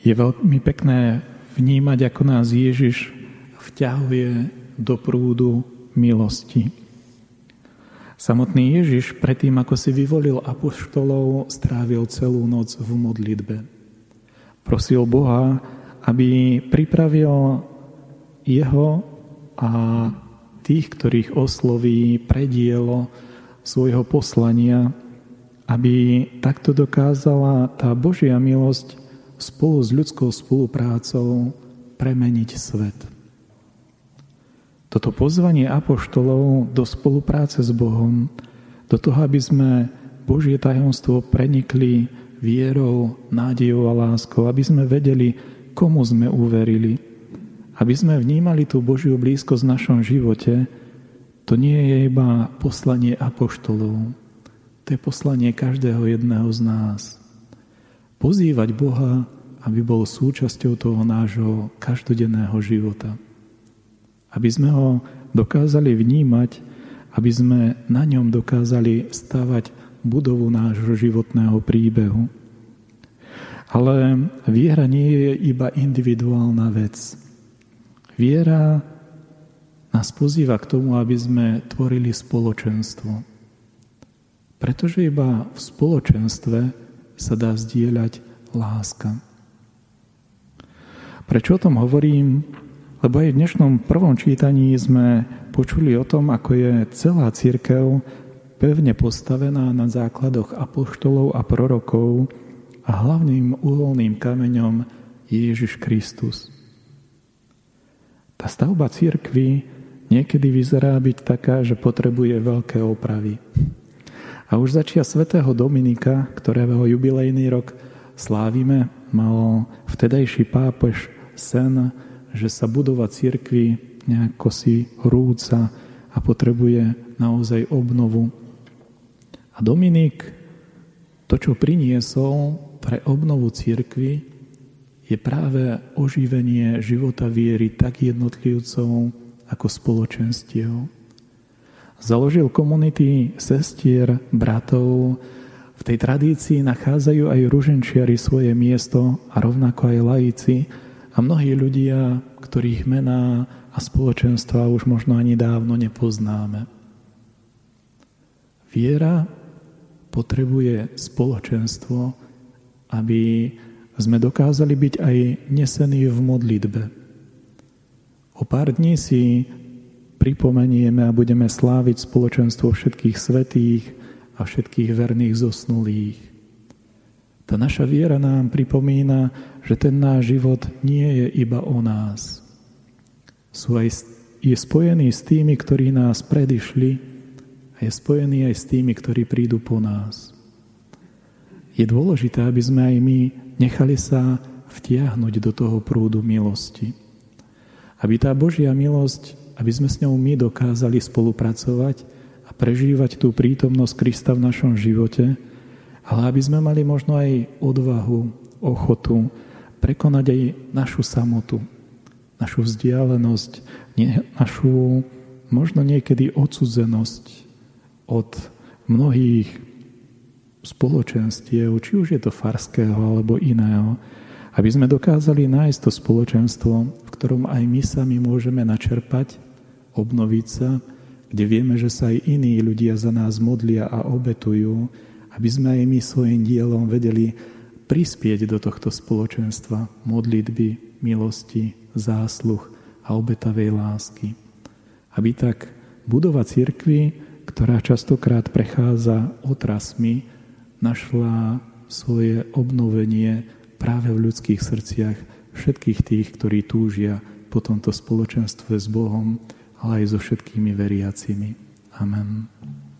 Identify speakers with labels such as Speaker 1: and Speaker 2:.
Speaker 1: Je veľmi pekné vnímať, ako nás Ježiš vťahuje do prúdu milosti. Samotný Ježiš predtým, ako si vyvolil apoštolov, strávil celú noc v modlitbe. Prosil Boha, aby pripravil jeho a tých, ktorých osloví predielo svojho poslania, aby takto dokázala tá Božia milosť spolu s ľudskou spoluprácou premeniť svet. Toto pozvanie apoštolov do spolupráce s Bohom, do toho, aby sme Božie tajomstvo prenikli vierou, nádejou a láskou, aby sme vedeli, komu sme uverili, aby sme vnímali tú Božiu blízkosť v našom živote, to nie je iba poslanie apoštolov, to je poslanie každého jedného z nás pozývať Boha, aby bol súčasťou toho nášho každodenného života. Aby sme ho dokázali vnímať, aby sme na ňom dokázali stavať budovu nášho životného príbehu. Ale viera nie je iba individuálna vec. Viera nás pozýva k tomu, aby sme tvorili spoločenstvo. Pretože iba v spoločenstve sa dá zdieľať láska. Prečo o tom hovorím? Lebo aj v dnešnom prvom čítaní sme počuli o tom, ako je celá církev pevne postavená na základoch apoštolov a prorokov a hlavným uholným kameňom je Ježiš Kristus. Tá stavba církvy niekedy vyzerá byť taká, že potrebuje veľké opravy. A už začia svätého Dominika, ktorého jubilejný rok slávime, mal vtedajší pápež sen, že sa budova církvy nejako si rúca a potrebuje naozaj obnovu. A Dominik to, čo priniesol pre obnovu církvy, je práve oživenie života viery tak jednotlivcov ako spoločenstiev. Založil komunity sestier, bratov. V tej tradícii nachádzajú aj ruženčiari svoje miesto a rovnako aj laici a mnohí ľudia, ktorých mená a spoločenstva už možno ani dávno nepoznáme. Viera potrebuje spoločenstvo, aby sme dokázali byť aj nesení v modlitbe. O pár dní si pripomenieme a budeme sláviť spoločenstvo všetkých svetých a všetkých verných zosnulých. Tá naša viera nám pripomína, že ten náš život nie je iba o nás. Sú aj, je spojený s tými, ktorí nás predišli a je spojený aj s tými, ktorí prídu po nás. Je dôležité, aby sme aj my nechali sa vtiahnuť do toho prúdu milosti. Aby tá Božia milosť aby sme s ňou my dokázali spolupracovať a prežívať tú prítomnosť Krista v našom živote, ale aby sme mali možno aj odvahu, ochotu prekonať aj našu samotu, našu vzdialenosť, našu možno niekedy odsudzenosť od mnohých spoločenstiev, či už je to farského alebo iného, aby sme dokázali nájsť to spoločenstvo, v ktorom aj my sami môžeme načerpať obnoviť sa, kde vieme, že sa aj iní ľudia za nás modlia a obetujú, aby sme aj my svojim dielom vedeli prispieť do tohto spoločenstva modlitby, milosti, zásluh a obetavej lásky. Aby tak budova cirkvy, ktorá častokrát prechádza otrasmi, našla svoje obnovenie práve v ľudských srdciach všetkých tých, ktorí túžia po tomto spoločenstve s Bohom, ale aj so všetkými veriacimi. Amen.